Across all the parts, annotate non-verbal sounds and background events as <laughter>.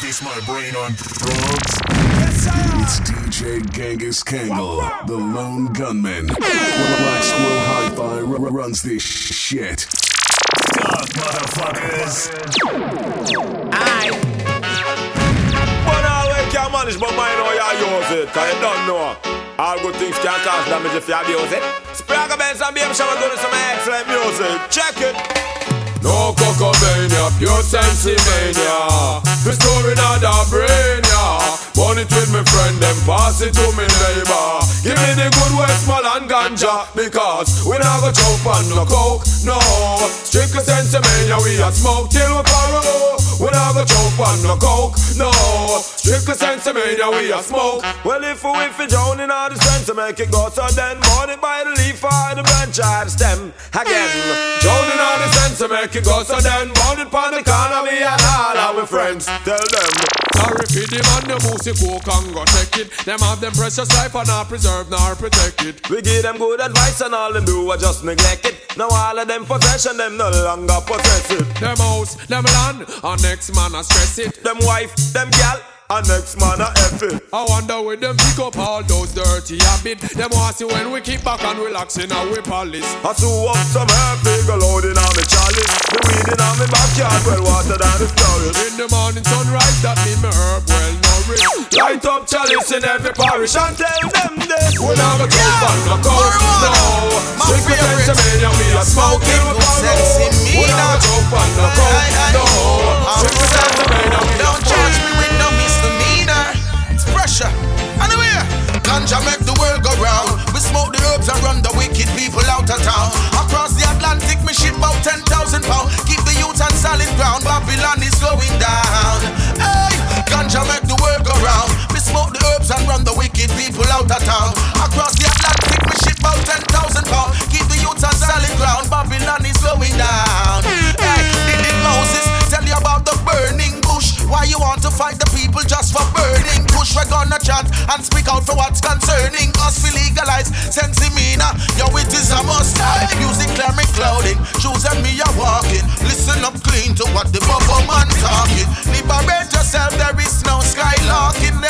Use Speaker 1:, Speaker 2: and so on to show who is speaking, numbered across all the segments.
Speaker 1: Is this my brain on drugs? Yes, sir. It's DJ Genghis Kangle, the lone gunman. Black Squirrel Hi-Fi runs this shit. Stop, motherfuckers.
Speaker 2: Aye. But all we can manage, but mine know you use it, cause you don't know. All good things can cause damage if you abuse it. Spragga Benz and BM Shower doing some excellent music. Check it. No cocomania, pure sensimania. Not a brain, yeah. Burn it with my friend, then pass it to me neighbor. Give me the good Westmoreland ganja, because we not go choke on no coke, no. Strictly sensimania, we a smoke till we paro. We not go choke on no coke, no. Strictly sensimania, we a smoke. Well, if we if we drown in all the sense to make it go, so then burn it by the leaf or the branch or the stem. Again, drown in all the sense to make it go, so then burn it on the corner, me and all our friends. Tell them.
Speaker 3: Sorry for the man, the moosey coke and go take it. Them have them precious life and not preserve nor protect it.
Speaker 2: We give them good advice and all them do are just neglect it. Now all of them possession, them no longer possess it.
Speaker 3: Them house, them land, and next man a stress it.
Speaker 2: Them wife, them gal, and next man a F it.
Speaker 3: I wonder where them pick up all those dirty habits. Them want see when we keep back and relax in our palace.
Speaker 2: I sew up some hair figure loading on me chalice. The weed in on me backyard, well water than the flowers.
Speaker 3: In the morning sunrise, that mean me herb well nourished.
Speaker 2: Light up chalice in every parish and tell them this. We never go back no coke, no. Strictly Pennsylvania, we a smoking
Speaker 4: ground. Babylon is going down. Hey, ganja make the world go round. We smoke the herbs and run the wicked people out of town. Across the Atlantic, we ship about 10,000 pounds. Keep the youth on solid ground. Babylon is going down. Hey, did Moses tell you about the burning bush? Why you want to fight the people just for burning bush? We're gonna chant and speak out for what's concerning us. We legalize sensimania. Yo, it is a must. Music clear me clouding. Shoes and me are walking. Listen up clean to what the bubble man talking. Liberate yourself, there is no skylarking.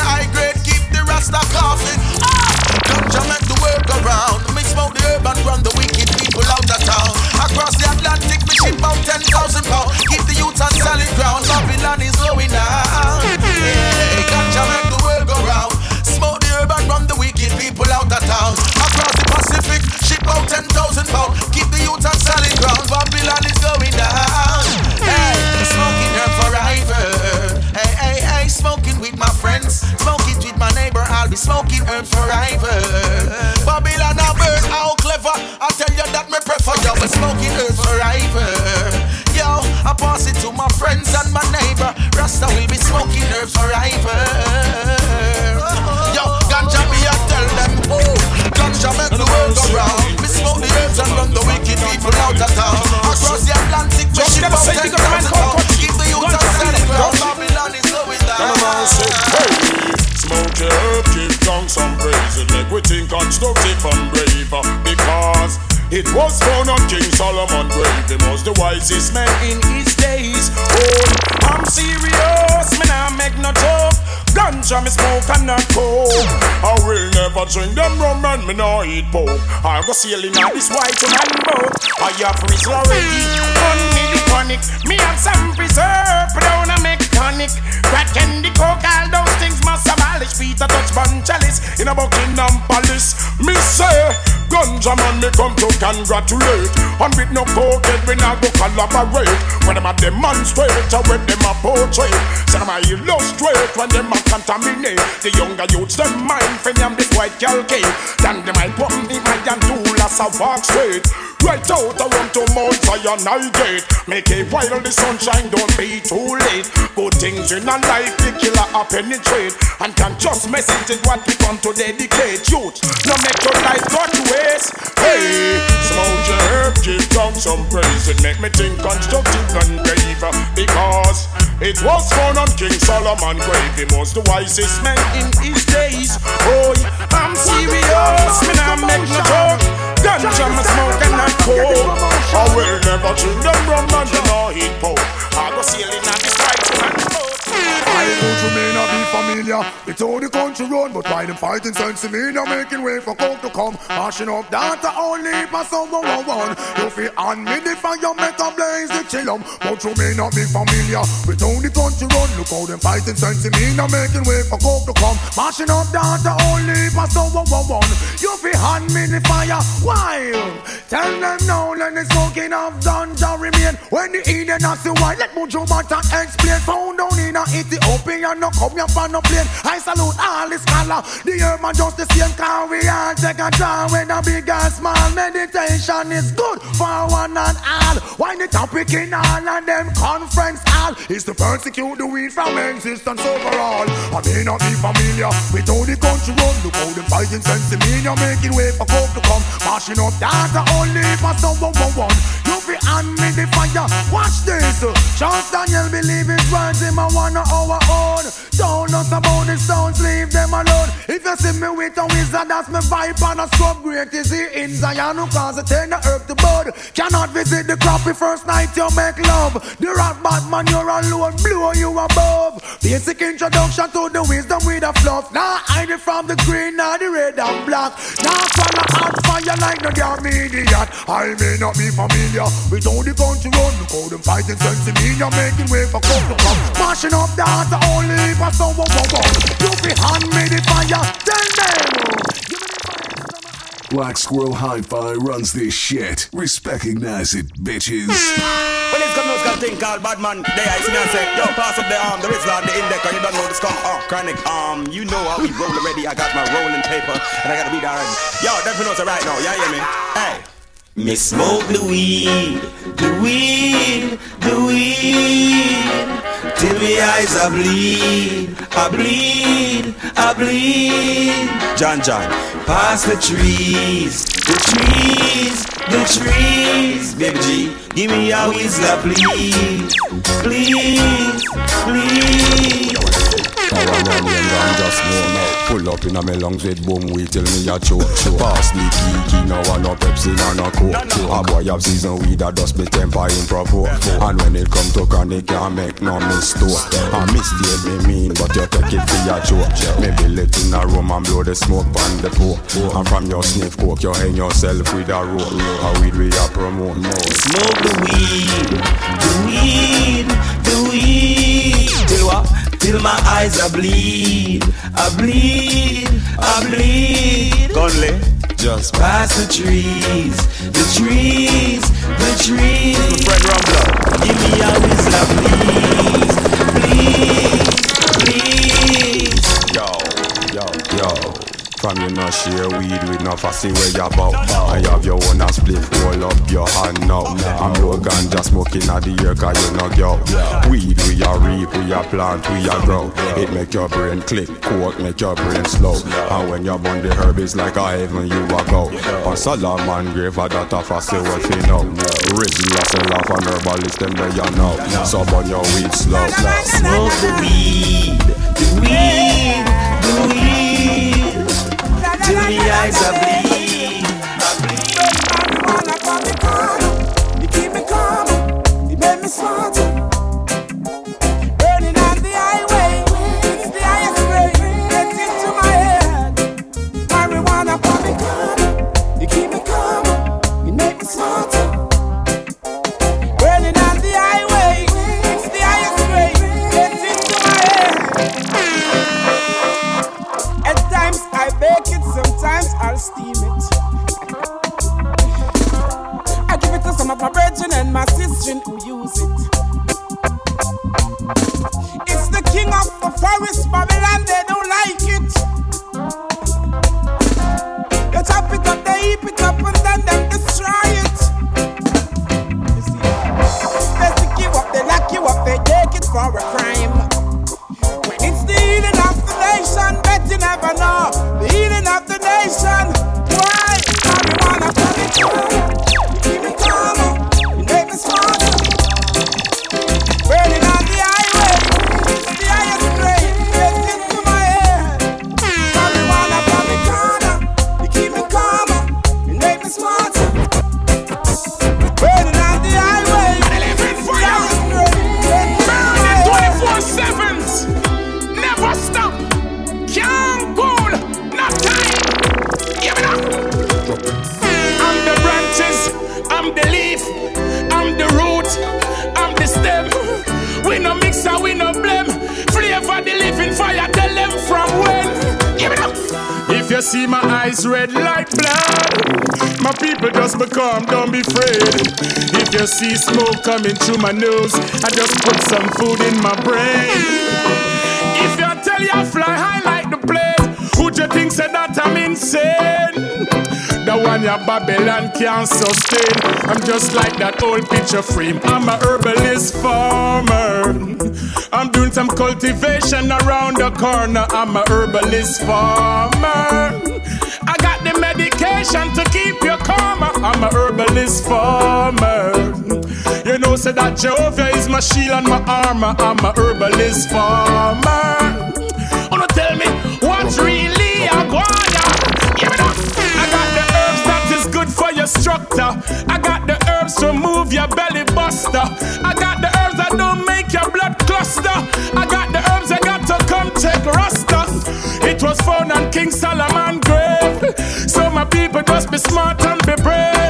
Speaker 5: Wisest man in his days. Oh, I'm serious, man, I make no joke. Ganja me smoke and not coke. I will never drink them rum and me no eat pork. I go sailing on this white man boat. I have reason already. On me the panic. Me have some preserve, but I make tonic. Crack candy, coke, all those things must abolish. Peter touch bun chalice in a Buckingham Palace. Me say, ganja man me come to congratulate. And with no coke, we not go collaborate. When them a demonstrate, or when them a portray. Say them a illustrate when them a contaminate. The younger youths them mind for them this white girl cake. Then them I me my and tool as I walk straight. Right out I want to Mount Zion I gate. Make it while the sunshine don't be too late. Good things in a life the killer a penetrate. And can just message it what we come to dedicate. Youth, no make your life go to waste. Hey, smoke your herb, give down some praise. It make me think constructive and brave. Because it was found on King Solomon grave. He was the wisest man in his days. Oh, I'm serious, me nah make no joke. Ganja me smoke and not coke. I will never drink them rum and me no eat pork. I go sailing on this white man boat.
Speaker 6: I know you may not be familiar with all the country run, but why them fighting sense me? Now making way for coke to come, mashing up data only for someone one one. You feel on me the fire, make a blaze the chillum, but you may not be familiar with all the country run. Look how them fighting sense me. Now making way for coke to come, mashing up data only for someone one one. You feel on me the fire, why? Tell them now, let the smoking of ganja remain. When the Eden has the wine, let Mojo Mata explain. Found down in a Ethiopia, no come for no plane. I salute all the scholar. The earth just the same car we all take a draw when a big and small. Meditation is good for one and all. Why the topic in all of them conference hall is to persecute the weed from existence overall. I may not be familiar with how the country run. Look how them fighting sense in making way for coke to come. Mashing up data only for someone one one. You fi hand me the fire. Watch this. Charles Daniel believe his words him a one our own. Don't us about the stones, leave them alone. If you see me with a wizard, that's my vibe and a scrub great is he in Zion who cause a turn the herb to bud. Cannot visit the crappy first night you make love. The bad man you're alone, blow you above. Basic introduction to the wisdom with a fluff. Now hide it from the green, the red and black. Now follow hot fire like no damn idiot. I may not be familiar with all the country run. Look how them fighting sense in me, you're making way for come to come. Mashing up the heart, only for someone one one. You be hand me the fire, tell them.
Speaker 1: Black Squirrel Hi-Fi runs this shit. Recognize it, bitches.
Speaker 7: When it's come to this thing called bad man, they I see me and say, yo, pass up the arm, the wrist on the index, and you don't know the skunk. Oh, chronic, um, you know how we roll already. I got my rolling paper, and I got to be there already. Yo, definitely knows it right now. Yeah, hear me? Hey. Me smoke the weed, the weed, the weed, till me eyes are bleed, I bleed, I bleed. John John, pass the trees, the trees, the trees. Baby G, give me a whistler, please, please, please.
Speaker 8: Power run when I'm just warm out. Pull up in a me lungs with boom we till me a choke. choke. Pass the key, key no one no Pepsi, no no coke. A boy have season weed that dust me temper in provoke. And when it come to chronic, can't make no mistake. I mistake me mean, but you take it for your joke. Maybe let in a room and blow the smoke on the floor. And from your sniff coke, you hang yourself with a rope. A weed we a promote more.
Speaker 7: Smoke the weed, the weed, the weed. Till what? Till my eyes are bleed, I bleed, I bleed. Conley, just pass the trees, the trees, the trees. My friend Rumbler, give me a whistler,
Speaker 8: From you no share weed with no fussy where you bout I have your own a split, roll up your hand now. I'm blow ganja smoking at the ear cause you no go Weed we a reap, we a plant, we a grow. It make your brain click, coke make your brain slow. And when you burn the herb it's like a heaven you walk out a go. On Solomon grave a that a fussy what you know. Rizzy a sell off an herbalist them there you know So burn your weed slow.
Speaker 7: Smoke the weed, the weed. The eyes are bleed,
Speaker 9: see
Speaker 10: smoke coming through my nose, I just put some food in my brain. If you tell you fly high like the plane, who'd you think said that I'm insane? The one your Babylon can't sustain. I'm just like that old picture frame. I'm a herbalist farmer. I'm doing some cultivation around the corner. I'm a herbalist farmer. I got the medication to keep you calmer. I'm a herbalist farmer. Know, say that Jehovah is my shield and my armor. I'm a herbalist farmer. Oh, Wanna tell me what's really a guaya? Give it up. I got the herbs that is good for your structure. I got the herbs to move your belly buster. I got the herbs that don't make your blood cluster. I got the herbs that got to come take rasta. It was found on King Solomon grave. So my people just be smart and be brave.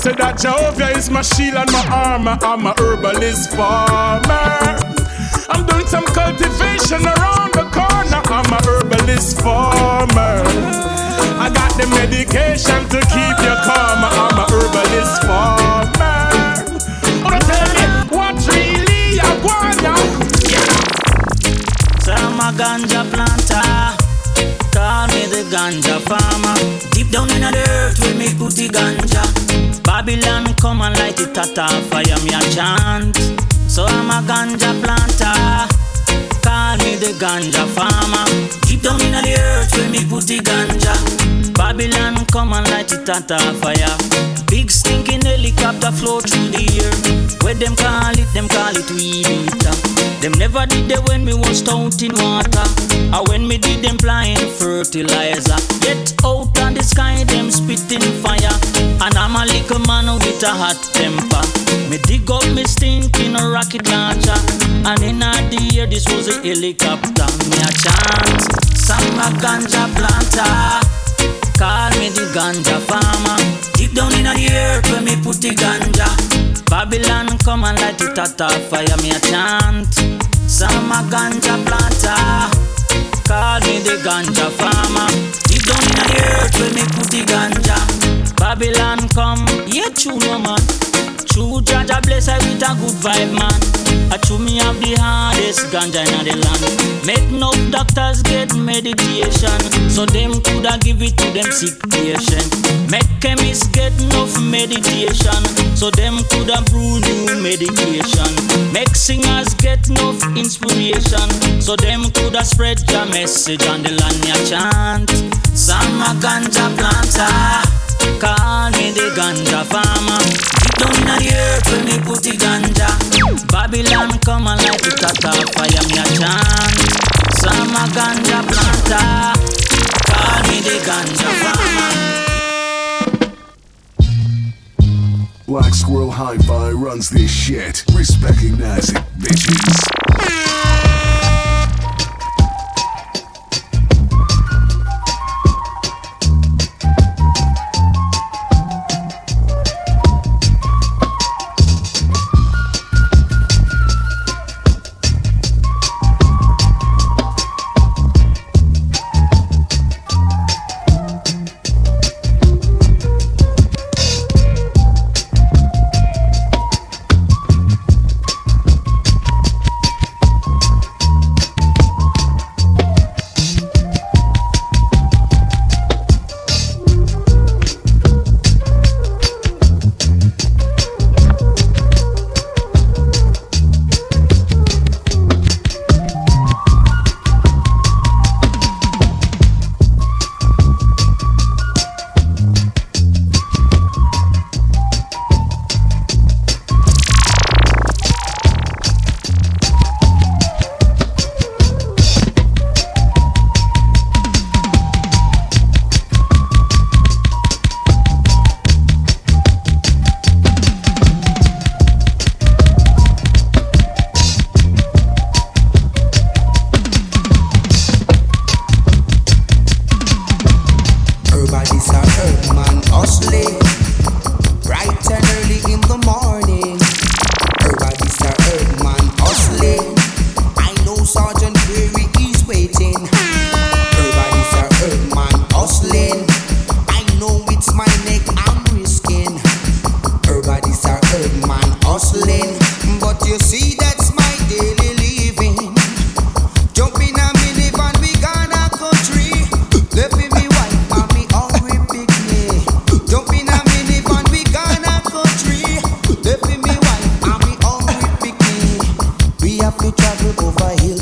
Speaker 10: Say that Jehovah is my shield and my armor. I'm a herbalist farmer. I'm doing some cultivation around the corner. I'm a herbalist farmer. I got the medication to keep you calm. I'm a herbalist farmer. Wanna tell me what's really a guana?
Speaker 11: So I'm a ganja planter. Call me the ganja farmer. Deep down in the earth, we make put the ganja. Babylon come and light it at a fire, me a chant. So I'm a ganja planter. Call me the ganja farmer. Deep down in the earth, we me put the ganja. Babylon come and light it at a fire. Big stinking helicopter flow through the air. Where them call it, them call it weed eater. Them never did that when me was out in water. Or when me did them flying fertilizer. Get out on the sky, them spitting fire. And I'm a little man with a hot temper. Me dig up me stinking rocket launcher. And in the air, this was a helicopter. Me a chant. Some a ganja planter. Call me the ganja farmer. Deep down in the earth where me put the ganja. Babylon come and light it at a fire, me a chant. Some a ganja planter. Call me the ganja farmer. Deep down in the earth where me put the ganja. Babylon come, yeah, true no man. True Jaja bless I with a good vibe man. I true me have the hardest ganja in the land. Make no doctors get meditation, so them coulda give it to them sick patient. Make chemists get enough meditation, so them coulda brew new medication. Make singers get enough inspiration, so them coulda spread your message on the land ya chant. Some a ganja planter. Call me the ganja farmer. Deep down in the earth when me put the ganja. Babylon come and light it at a fire, me a chant. Some a ganja planter. Call me the ganja farmer.
Speaker 1: Black Squirrel Hi-Fi runs this shit. Recognize it, bitches.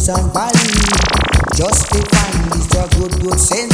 Speaker 1: Just to find Mr. Good Good Sense.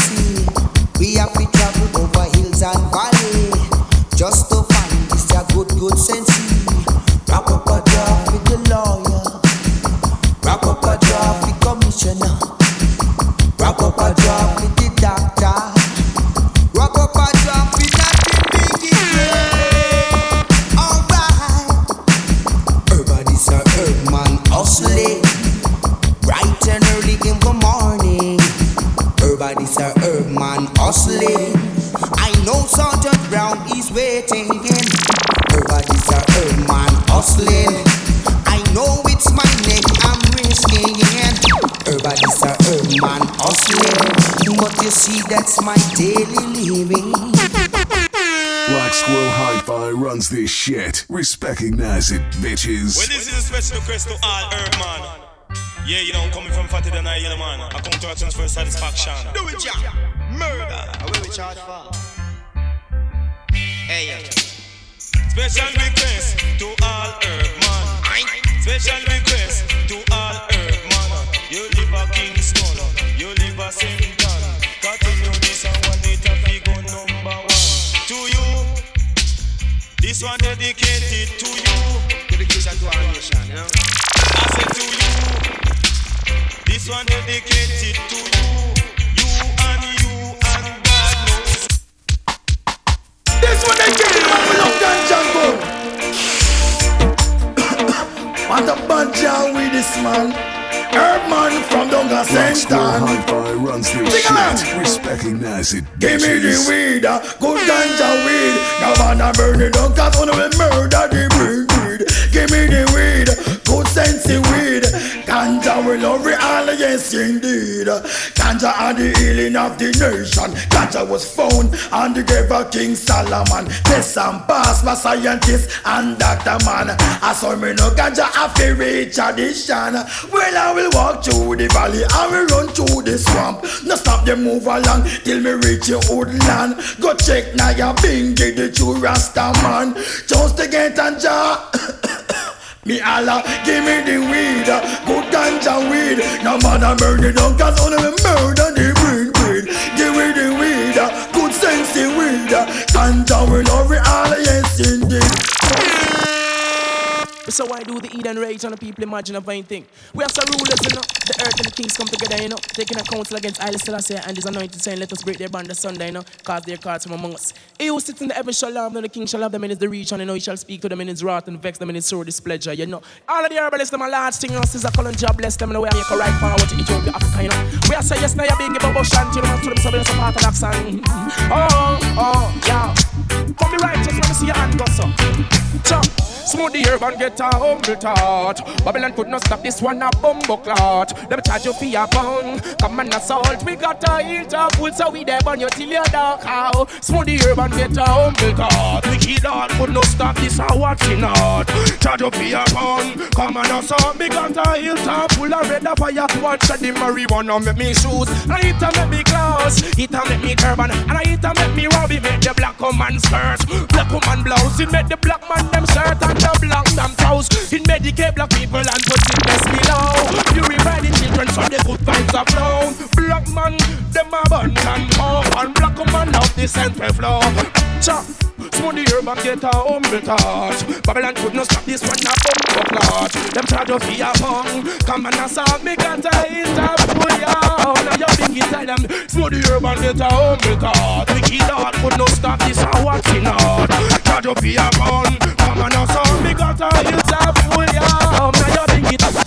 Speaker 1: Recognize it, bitches.
Speaker 12: Well, this is a special request to all Earth man. Yeah, you know, I'm coming from fatter than I, yellow man. I come to actions for satisfaction.
Speaker 13: Do it, Jack. Murder. Where we charge for? Hey, yeah.
Speaker 12: Special request to all Earth man. Special request to all Earth man. You live a Kingston, you live a St. this one dedicated to you. Dedication to our nation, you know? I said to you. This one dedicated to you, you and you and God knows.
Speaker 14: This one dedicated to we love ganja <coughs> good. what a bunch of we this man. Herman from Dunga Center.
Speaker 1: Hi-Fi runs this shit. Recognize it.
Speaker 14: Give me the weed, uh, good ganja weed. Now man I burn it down cause one will murder the weed. Give me the weed, good sense weed. Ganja will love all, yes indeed. Ganja are the healing of the nation. Ganja was found on the grave of King Solomon. Test and pass by scientists and doctor man. I saw me no ganja after reach addition. Well, I will walk through the valley, I will run through the swamp. No stop them move along till me reach your land Go check now your bingy, the true Rasta man. Just to get a jar. <coughs> <coughs> Me Allah, give me the weed, good ganja weed. No matter murder, don't cause only me murder the
Speaker 15: So why do the Eden rage on the people imagine a vain thing? We are some rulers, you know. The earth and the kings come together, you know. Taking a council against Haile Selassie and his anointed saying, let us break their band the Sunday, you know. Cause their cards from among us. He who sits in the heaven shall love them, the king shall have them in his region, you know. He shall speak to them in his wrath and vex them in his sore displeasure, you know. All of the herbalists, them are large thing, you know. Caesar Cullen job bless them, know. We are make a right forward to Ethiopia, Africa, you know. We are say yes, now you're being given about shanty, you know. To them, so we're part of that song. <laughs> Oh, oh, yeah. Come be righteous, let me see your hand go, so. Chop. Smooth the herb and get a humble thought. Babylon could not stop this one a bumbo clot. Them charge you for your pound. Come and assault. We got a full so we there burn you till you're dark how. Smooth the herb and get a humble thought. We kill out could not stop this a watching out. Charge you for your pound. Come and assault. We got a full of red fire. Watch the marijuana make me shoes. And it a make me clothes. It a make me turban. And it a make me robbie. Make the black woman skirt. Black woman blouse. It make the black man them shirt and the black them toes. In medicate black people and put sickness below. Purify the children so the good vibes are flow. Black man, them a burn and power. And black woman love the central flow. Chop. Smooth the herb and get a humble touch. Babylon could not stop this one a bumbo clot. Them charge of fear pong. Come and assault me got a hit interview ya. Now you big inside them. Smooth the herb and get a humble touch. Wicked heart could not stop this watching out. Charge of fear pong. Come and assault me got a interview ya. Now you big it
Speaker 16: Oh,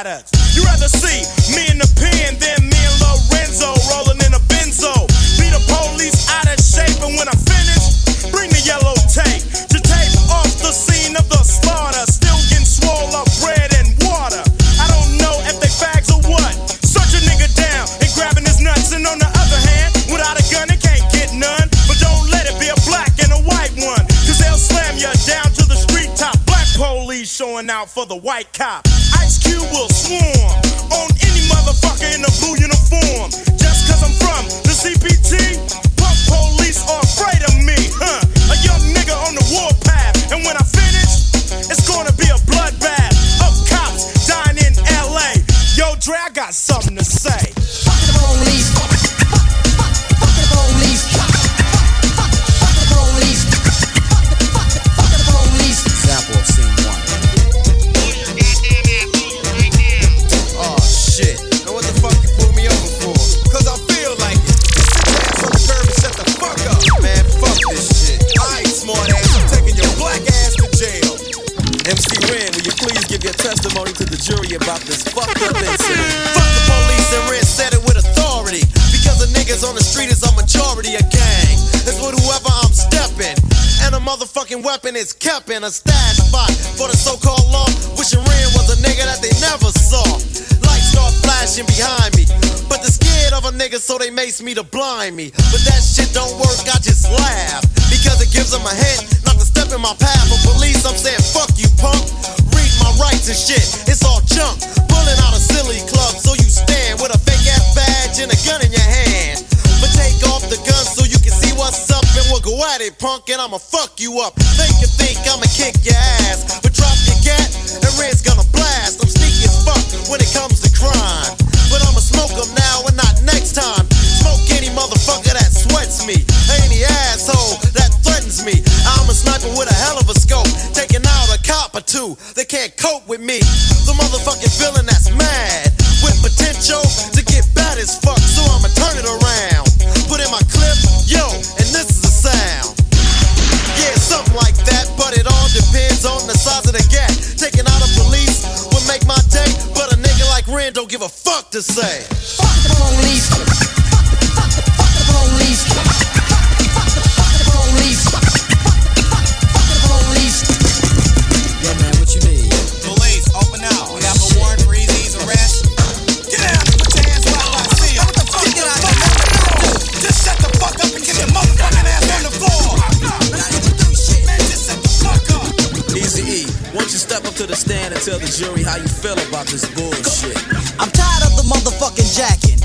Speaker 17: products. You rather see me in the pen than me and Lorenzo rolling in a benzo. Be the police out of shape, and when I finish, bring the yellow tape to tape off the scene of the slaughter. Still getting swole up bread and water. I don't know if they fags or what. Search a nigga down and grabbing his nuts, and on the other hand, without a gun, it can't get none. But don't let it be a black and a white one, cause they'll slam you down to the street top. Black police showing out for the white cop. it's
Speaker 18: kept in a stash spot for the so-called law. Wishing Ren was a nigga that they never saw. Lights start flashing behind me, but they're scared of a nigga, so they mace me to blind me. But that shit don't work. I just laugh because it gives them a hint not to step in my path. But police, I'm saying fuck you, punk. Read my rights and shit. It's all junk. Why punk and I'ma fuck you up. Make you think I'ma kick your ass?
Speaker 19: Tell the jury how you feel about this bullshit.
Speaker 20: I'm tired of the motherfucking jacking.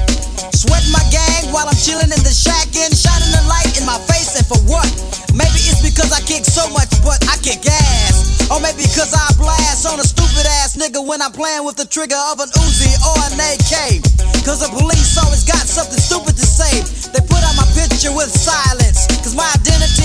Speaker 20: Sweating my gang while I'm chilling in the shack and shining the light in my face and for what? Maybe it's because I kick so much, but I kick ass. Or maybe because I blast on a stupid ass nigga when I'm playing with the trigger of an Uzi or an AK. Cause the police always got something stupid to say. They put out my picture with silence. Cause my identity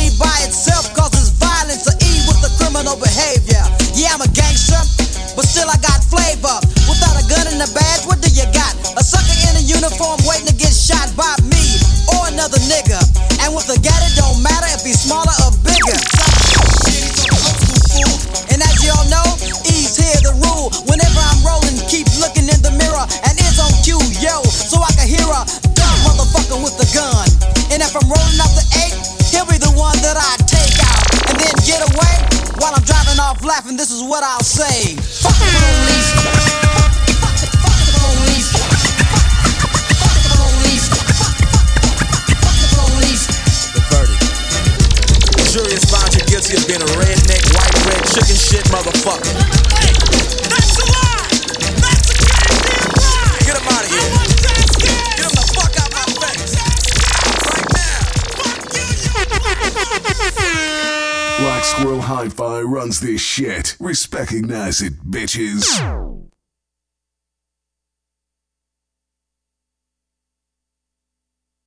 Speaker 1: runs this shit. Respectnize it, bitches.